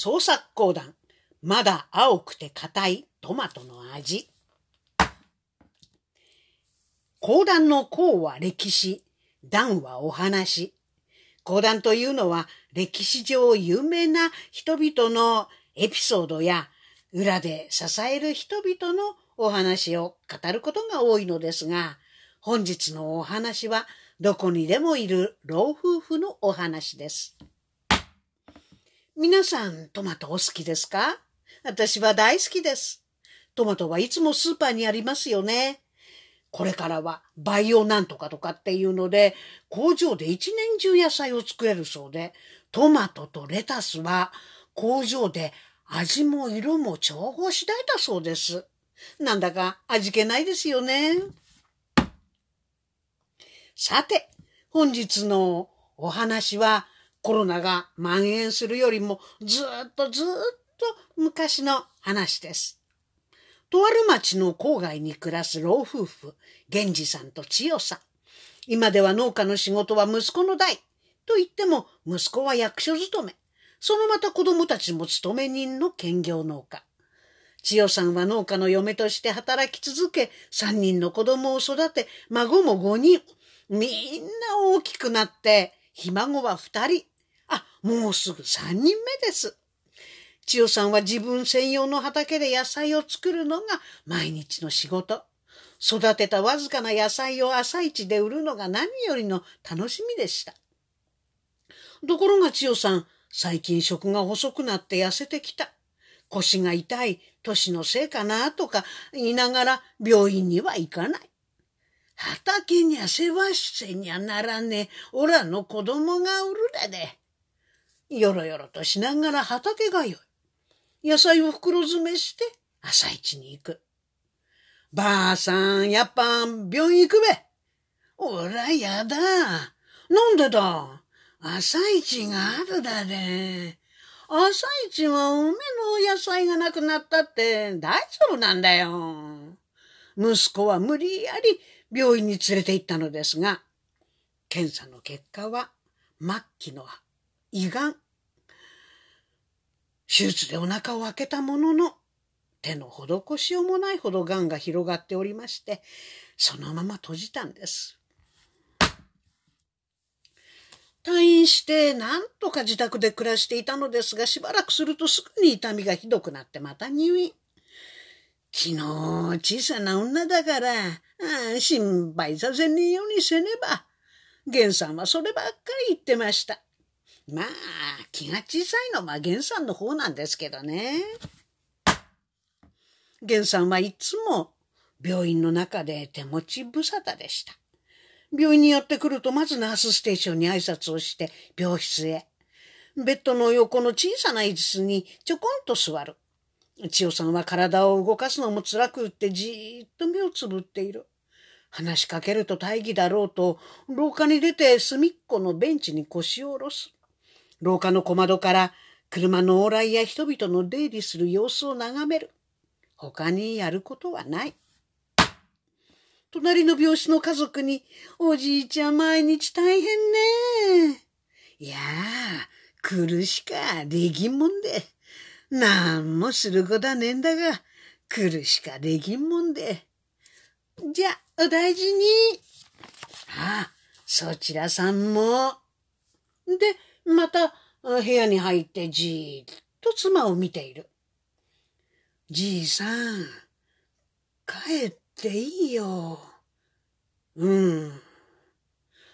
創作講談、まだ青くて硬いトマトの味。講談の講は歴史、談はお話。講談というのは歴史上有名な人々のエピソードや裏で支える人々のお話を語ることが多いのですが、本日のお話はどこにでもいる老夫婦のお話です。皆さんトマトお好きですか？私は大好きです。トマトはいつもスーパーにありますよね。これからはバイオなんとかとかっていうので、工場で一年中野菜を作れるそうで、トマトとレタスは工場で味も色も調合次第だそうです。なんだか味気ないですよね。さて、本日のお話はコロナが蔓延するよりもずっとずっと昔の話です。とある町の郊外に暮らす老夫婦、源氏さんと千代さん。今では農家の仕事は息子の代。と言っても息子は役所勤め。そのまた子供たちも勤め人の兼業農家。千代さんは農家の嫁として働き続け、三人の子供を育て、孫も五人。みんな大きくなって、ひ孫は二人。あ、もうすぐ三人目です。千代さんは自分専用の畑で野菜を作るのが毎日の仕事。育てたわずかな野菜を朝市で売るのが何よりの楽しみでした。ところが千代さん、最近食が細くなって痩せてきた。腰が痛い、年のせいかなとか言いながら病院には行かない。畑にゃ世話してにゃならねえ、おらの子供が売るだで。よろよろとしながら畑がよい。野菜を袋詰めして朝市に行く。ばあさん、やっぱ病院行くべ。おらやだ。なんでだ？朝市があるだで。朝市は梅の野菜がなくなったって大丈夫なんだよ。息子は無理やり病院に連れて行ったのですが、検査の結果は末期の胃がん。手術でお腹を開けたものの、手の施しようもないほど癌が広がっておりまして、そのまま閉じたんです。退院して何とか自宅で暮らしていたのですが、しばらくするとすぐに痛みがひどくなってまた入院。昨日小さな女だから、あ心配させねえようにせねば。源さんはそればっかり言ってました。まあ、気が小さいのは源さんの方なんですけどね。源さんはいつも病院の中で手持ち無沙汰でした。病院にやってくるとまずナースステーションに挨拶をして病室へ。ベッドの横の小さな椅子にちょこんと座る。千代さんは体を動かすのも辛くってじーっと目をつぶっている。話しかけると大義だろうと、廊下に出て隅っこのベンチに腰を下ろす。廊下の小窓から車の往来や人々の出入りする様子を眺める。他にやることはない。隣の病室の家族に、おじいちゃん毎日大変ね。いやあ、苦しかできんもんで。なんもすることはねえんだが、苦しかできんもんで。じゃあ、お大事に。ああ、そちらさんも。で、また部屋に入ってじーっと妻を見ている。じいさん、帰っていいよ。うん。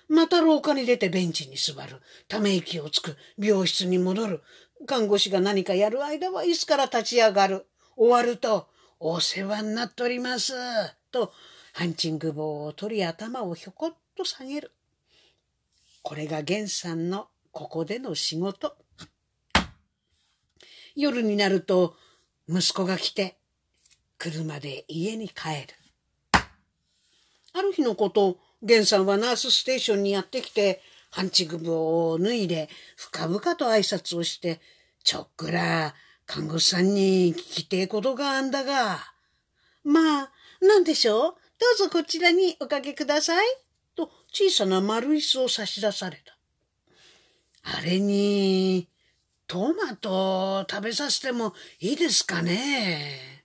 また廊下に出てベンチに座る。ため息をつく。病室に戻る。看護師が何かやる間は椅子から立ち上がる。終わると、お世話になっております。と、ハンチング棒を取り頭をひょこっと下げる。これが源さんのここでの仕事。夜になると息子が来て車で家に帰る。ある日のこと、源さんはナースステーションにやってきて、ハンチグブを脱いで、深々と挨拶をして、ちょっくら、看護師さんに聞きてえことがあんだが。まあ、なんでしょう？どうぞこちらにおかけください。と小さな丸椅子を差し出された。あれに、トマト食べさせてもいいですかね？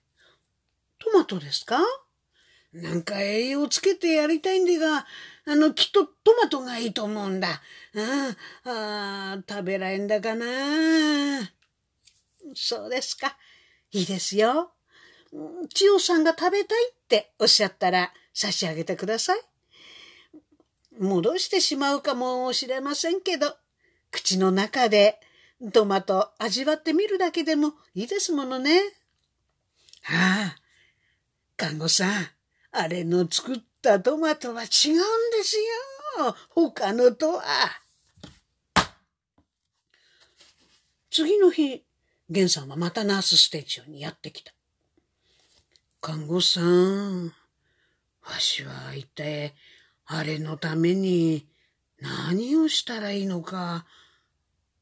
トマトですか？なんか栄養つけてやりたいんでが、あの、きっとトマトがいいと思うんだ。ああ食べられんだかな？そうですか。いいですよ。千代さんが食べたいっておっしゃったら差し上げてください。戻してしまうかもしれませんけど、口の中でトマト味わってみるだけでもいいですものね。ああ、看護さん、あれの作ったトマトは違うんですよ。他のとは。次の日、源さんはまたナースステージにやってきた。看護さん、わしは一体、あれのために何をしたらいいのか、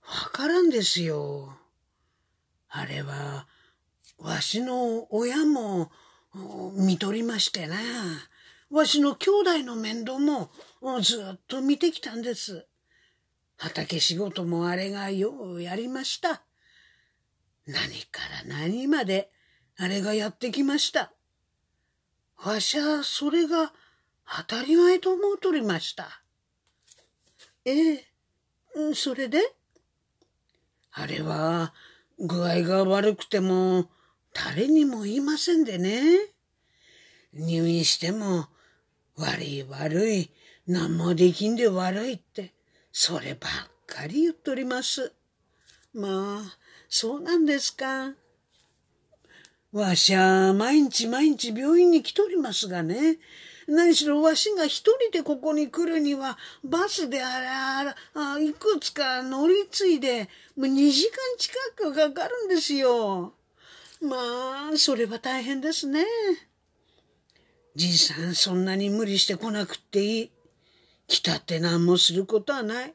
わからんですよ。あれは、わしの親も見とりましてな。わしの兄弟の面倒もずっと見てきたんです。畑仕事もあれがようやりました。何から何まであれがやってきました。わしゃそれが当たり前と思うとりました。ええ、それで？あれは、具合が悪くても、誰にも言いませんでね。入院しても、悪い悪い、何もできんで悪いって、そればっかり言っとります。まあ、そうなんですか。わしゃ、毎日毎日病院に来とりますがね。何しろわしが一人でここに来るには、バスであらあら、いくつか乗り継いで、もう2時間近くかかるんですよ。まあ、それは大変ですね。じいさん、そんなに無理して来なくっていい。来たって何もすることはない。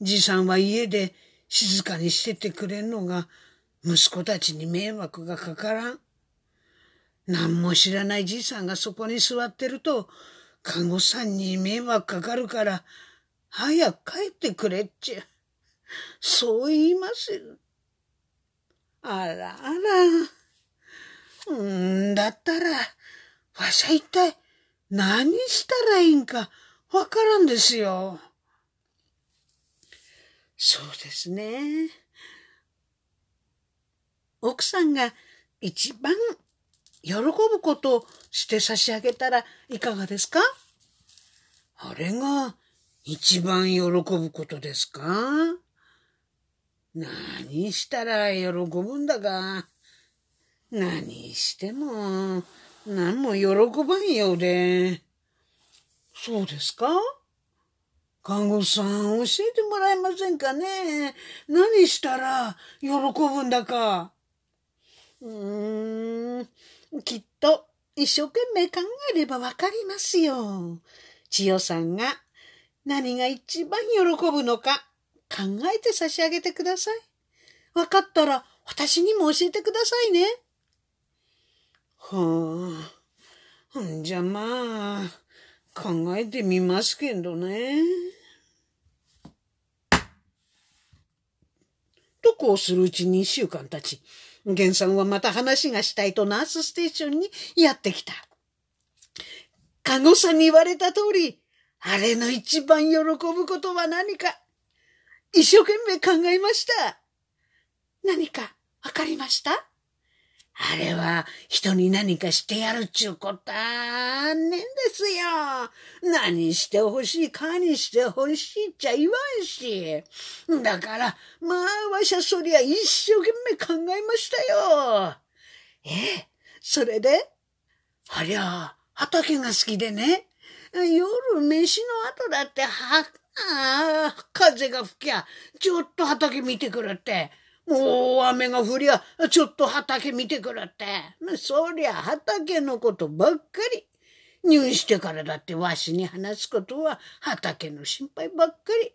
じいさんは家で静かにしててくれんのが、息子たちに迷惑がかからん。何も知らないじいさんがそこに座ってると、看護さんに迷惑かかるから、早く帰ってくれっちゅそう言いますよ。あらあら。うんだったら、わしゃ一体何したらいいんかわからんですよ。そうですね。奥さんが一番喜ぶことをして差し上げたらいかがですか？あれが一番喜ぶことですか？何したら喜ぶんだか？何しても何も喜ばんようで。そうですか？看護師さん教えてもらえませんかね？何したら喜ぶんだか。うーん。きっと一生懸命考えればわかりますよ。千代さんが何が一番喜ぶのか考えて差し上げてください。わかったら私にも教えてくださいね。はあ、んじゃまあ、考えてみますけどね。とこうするうちに一週間経ち、源さんはまた話がしたいとナースステーションにやってきた。看護さんに言われた通り、あれの一番喜ぶことは何か、一生懸命考えました。何かわかりました？あれは人に何かしてやるっちゅうことはねんですよ。何してほしいかにしてほしいっちゃ言わんし。だから、まあ、わしゃそりゃ一生懸命考えましたよ。ええ、それで？ありゃ、畑が好きでね。夜飯の後だっては、ああ、風が吹きゃ、ちょっと畑見てくるって。もう雨が降りゃ、ちょっと畑見てくれって。そりゃ畑のことばっかり。入院してからだってわしに話すことは畑の心配ばっかり。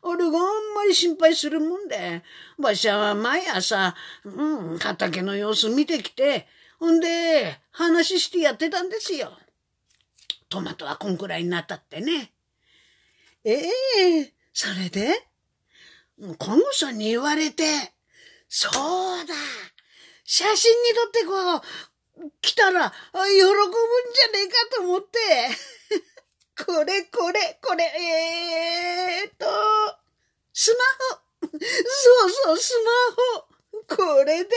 俺があんまり心配するもんで、わしは毎朝、うん、畑の様子見てきて、ほんで、話してやってたんですよ。トマトはこんくらいになったってね。ええー、それで？看護師さんに言われて、そうだ写真に撮ってこう、来たら、喜ぶんじゃねえかと思って、これこれ、これ、えー、と、スマホ。そうそう、スマホ。これで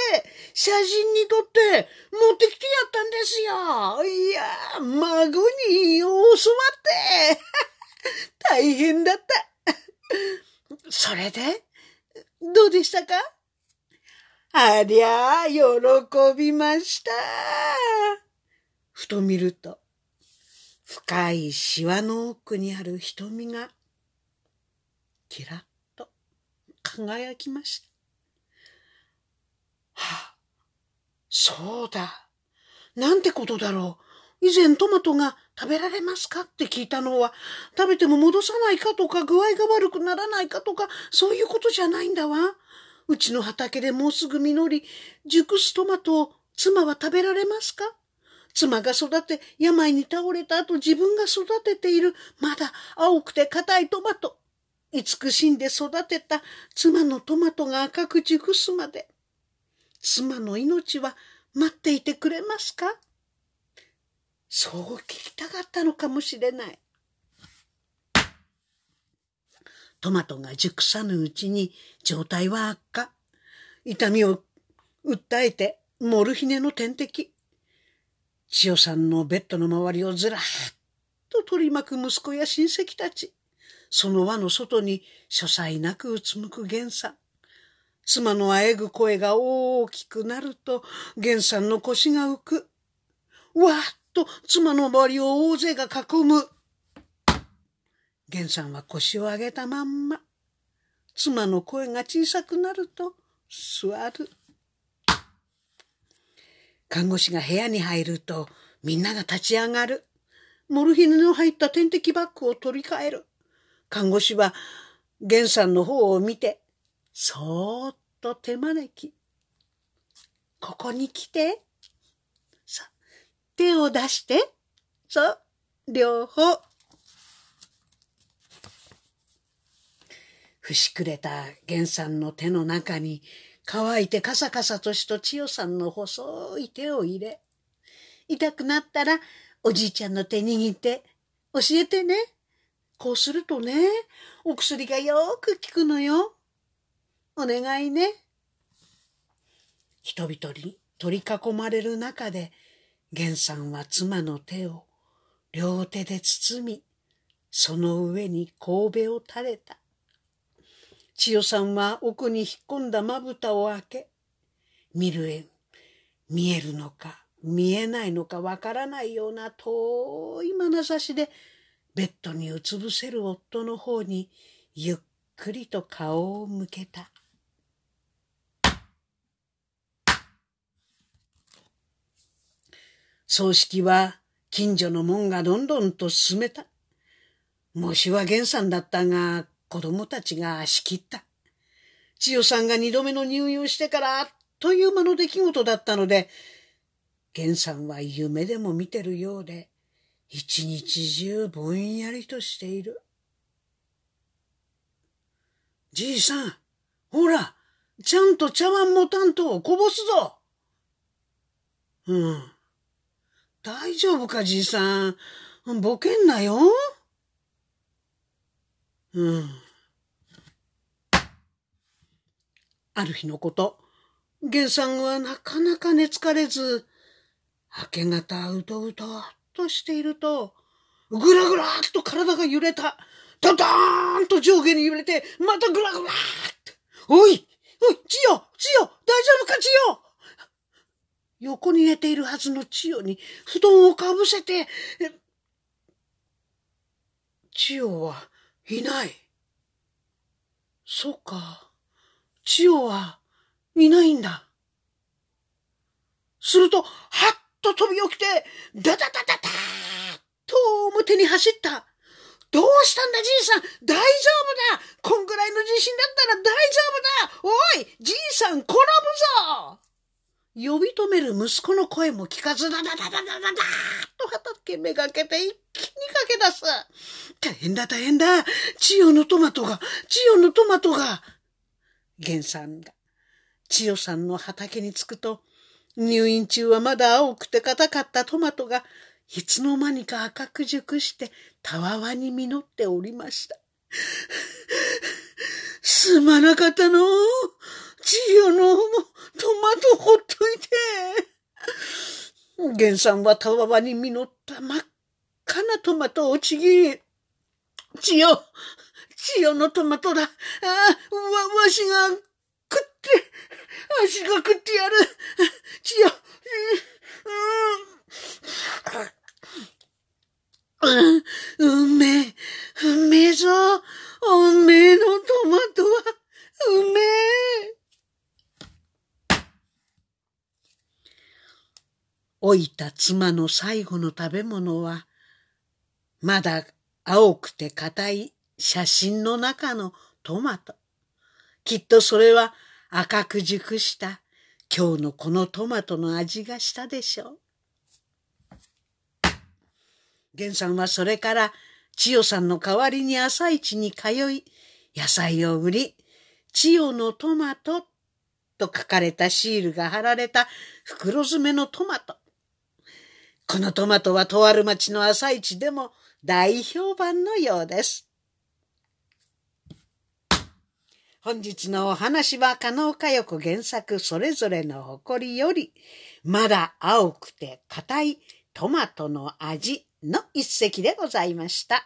写真に撮って持ってきてやったんですよ。いや、孫に教わって 大変だった。それで？どうでしたか？ありゃあ、喜びました。ふと見ると、深いシワの奥にある瞳が、キラッと輝きました。はあ、そうだ。なんてことだろう。以前トマトが食べられますかって聞いたのは、食べても戻さないかとか具合が悪くならないかとか、そういうことじゃないんだわ。うちの畑でもうすぐ実り、熟すトマトを妻は食べられますか？妻が育て病に倒れた後自分が育てているまだ青くて硬いトマト。慈しんで育てた妻のトマトが赤く熟すまで妻の命は待っていてくれますか？そう聞きたかったのかもしれない。トマトが熟さぬうちに状態は悪化。痛みを訴えてモルヒネの点滴。千代さんのベッドの周りをずらっと取り巻く息子や親戚たち。その輪の外に書斎なくうつむく源さん。妻のあえぐ声が大きくなると、源さんの腰が浮く。わっと妻の周りを大勢が囲む。源さんは腰を上げたまんま。妻の声が小さくなると座る。看護師が部屋に入るとみんなが立ち上がる。モルヒネの入った点滴バッグを取り替える。看護師は源さんの方を見て、そーっと手招き。ここに来て。さ、手を出して。そう、両方。ふしくれた源さんの手の中に乾いてカサカサとしと千代さんの細い手を入れ、痛くなったらおじいちゃんの手握って教えてね。こうするとね、お薬がよく効くのよ。お願いね。人々に取り囲まれる中で、源さんは妻の手を両手で包み、その上に神戸を垂れた。千代さんは奥に引っ込んだまぶたを開け、見るえ、見えるのか見えないのかわからないような遠い眼差しで、ベッドにうつ伏せる夫の方にゆっくりと顔を向けた。葬式は近所の門がどんどんと進めた。もしは源さんだったが、子供たちが仕切った。千代さんが二度目の入院してからあっという間の出来事だったので、源さんは夢でも見てるようで、一日中ぼんやりとしている。じいさん、ほら、ちゃんと茶碗もたんとこぼすぞ。うん。大丈夫か、じいさん。ボケんなよ。うん。ある日のこと、源さんはなかなか寝つかれず、明け方うとうとっとしていると、ぐらぐらっと体が揺れた。ドドーンと上下に揺れて、またぐらぐらっと。おいおい、千代千代大丈夫か千代横に寝ているはずの千代に布団をかぶせて、千代はいない。そうか。千代はいないんだ。すると、はっと飛び起きて、ダダダダダーと表に走った。どうしたんだじいさん大丈夫だこんぐらいの地震だったら大丈夫だおいじいさん転ぶぞ呼び止める息子の声も聞かず、だだだだだだだと畑めがけて一気に駆け出す。大変だ大変だ。千代のトマトが、千代のトマトが。源さんが千代さんの畑に着くと、入院中はまだ青くて硬かったトマトが、いつの間にか赤く熟してたわわに実っておりました。すまなかったの。千代のトマトほっといて。源さんはたわわに実った真っ赤なトマトをちぎり、千代、千代のトマトだ。ああ、わ、わしが食って、足が食ってやる。千代、うん、うん、うめえ、うめえぞ。おめえのトマトは、うめえ。老いた妻の最後の食べ物は、まだ青くて硬い写真の中のトマト。きっとそれは赤く熟した今日のこのトマトの味がしたでしょう。源さんはそれから千代さんの代わりに朝市に通い、野菜を売り、千代のトマトと書かれたシールが貼られた袋詰めのトマト。このトマトはとある町の朝市でも大評判のようです。本日のお話は、加納佳代子原作それぞれの誇りより、まだ青くて硬いトマトの味の一席でございました。